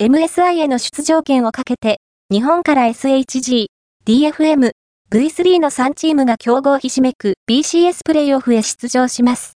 MSI への出場権をかけて、日本から SHG、DFM、V3 の3チームが競合ひしめく BCS プレイオフへ出場します。